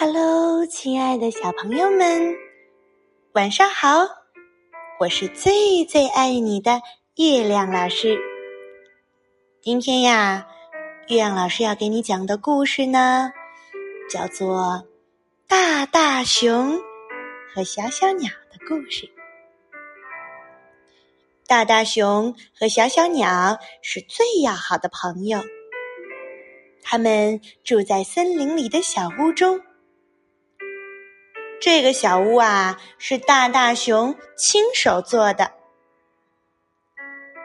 Hello，亲爱的小朋友们，晚上好！我是最最爱你的月亮老师。今天呀，月亮老师要给你讲的故事呢，叫做《大大熊和小小鸟的故事》。大大熊和小小鸟是最要好的朋友，他们住在森林里的小屋中。这个小屋啊，是大大熊亲手做的。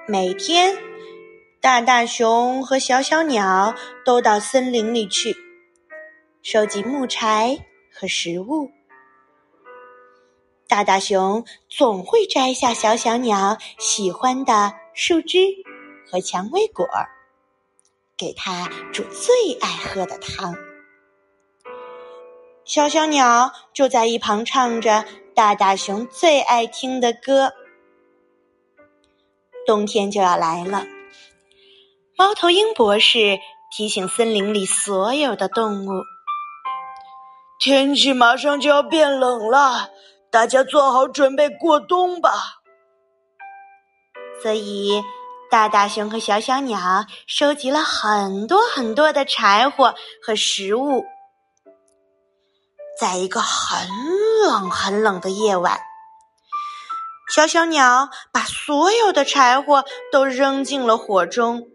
每天，大大熊和小小鸟都到森林里去收集木柴和食物。大大熊总会摘下小小鸟喜欢的树枝和蔷薇果儿，给它煮最爱喝的汤。小小鸟就在一旁唱着大大熊最爱听的歌。冬天就要来了，猫头鹰博士提醒森林里所有的动物：天气马上就要变冷了，大家做好准备过冬吧。所以，大大熊和小小鸟收集了很多很多的柴火和食物。在一个很冷很冷的夜晚，小小鸟把所有的柴火都扔进了火中，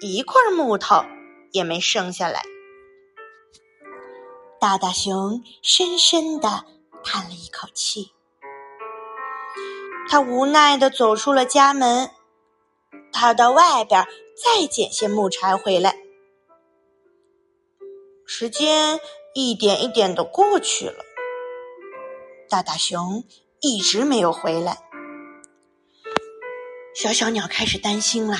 一块木头也没剩下来。大大熊深深的叹了一口气，他无奈的走出了家门，他到外边再捡些木柴回来。时间。一点一点的过去了，大大熊一直没有回来。小小鸟开始担心啦：“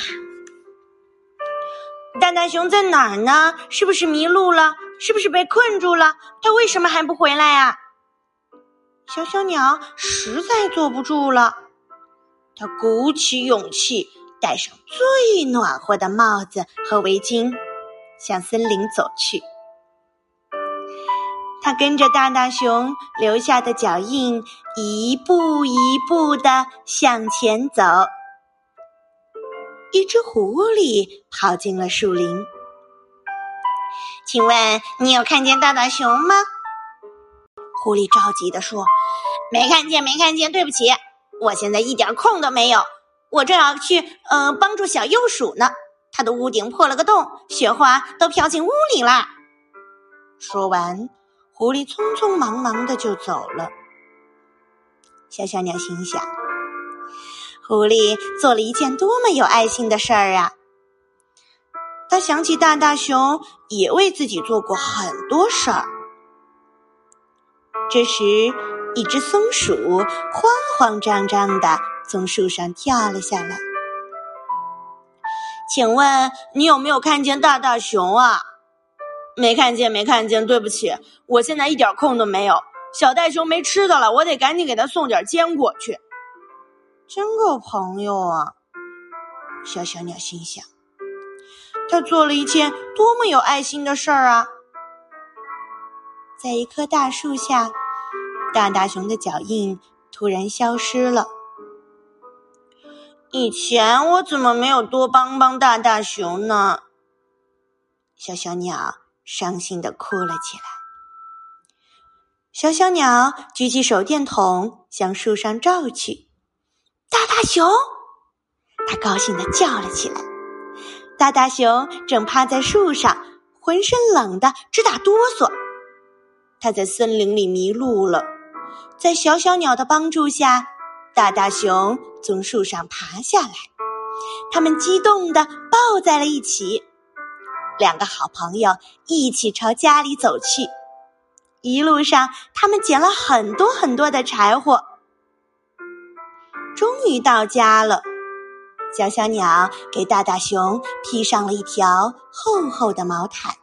大大熊在哪儿呢？是不是迷路了？是不是被困住了？他为什么还不回来呀？”小小鸟实在坐不住了，它鼓起勇气，戴上最暖和的帽子和围巾，向森林走去。他跟着大大熊留下的脚印，一步一步的向前走。一只狐狸跑进了树林，请问你有看见大大熊吗？狐狸着急地说：“没看见，没看见，对不起，我现在一点空都没有，我正要去嗯帮助小鼬鼠呢。它的屋顶破了个洞，雪花都飘进屋里啦。”说完。狐狸匆匆忙忙的就走了。小小鸟心想：“狐狸做了一件多么有爱心的事儿啊！”他想起大大熊也为自己做过很多事儿。这时，一只松鼠慌慌张张的从树上跳了下来。“请问你有没有看见大大熊啊？”没看见，没看见，对不起，我现在一点空都没有。小袋熊没吃的了，我得赶紧给他送点坚果去。真够朋友啊！小小鸟心想，他做了一件多么有爱心的事儿啊！在一棵大树下，大大熊的脚印突然消失了。以前我怎么没有多帮帮大大熊呢？小小鸟。伤心的哭了起来。小小鸟举起手电筒向树上照去，大大熊，它高兴的叫了起来。大大熊正趴在树上，浑身冷得直打哆嗦。它在森林里迷路了，在小小鸟的帮助下，大大熊从树上爬下来，他们激动的抱在了一起。两个好朋友一起朝家里走去，一路上他们捡了很多很多的柴火。终于到家了，小小鸟给大大熊披上了一条厚厚的毛毯，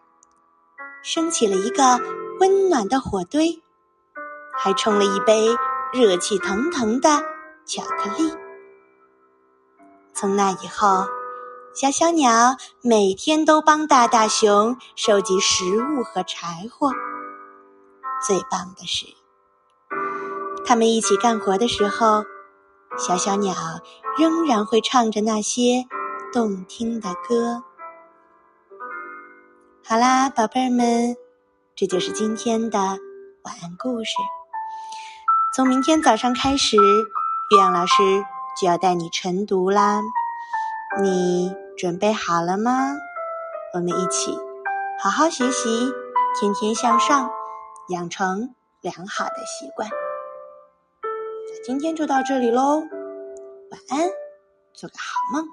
升起了一个温暖的火堆，还冲了一杯热气腾腾的巧克力。从那以后。小小鸟每天都帮大大熊收集食物和柴火，最棒的是。他们一起干活的时候，小小鸟仍然会唱着那些动听的歌。好啦，宝贝儿们，这就是今天的晚安故事。从明天早上开始，月亮老师就要带你晨读啦。你准备好了吗？我们一起好好学习，天天向上，养成良好的习惯。今天就到这里喽，晚安，做个好梦，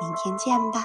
明天见吧，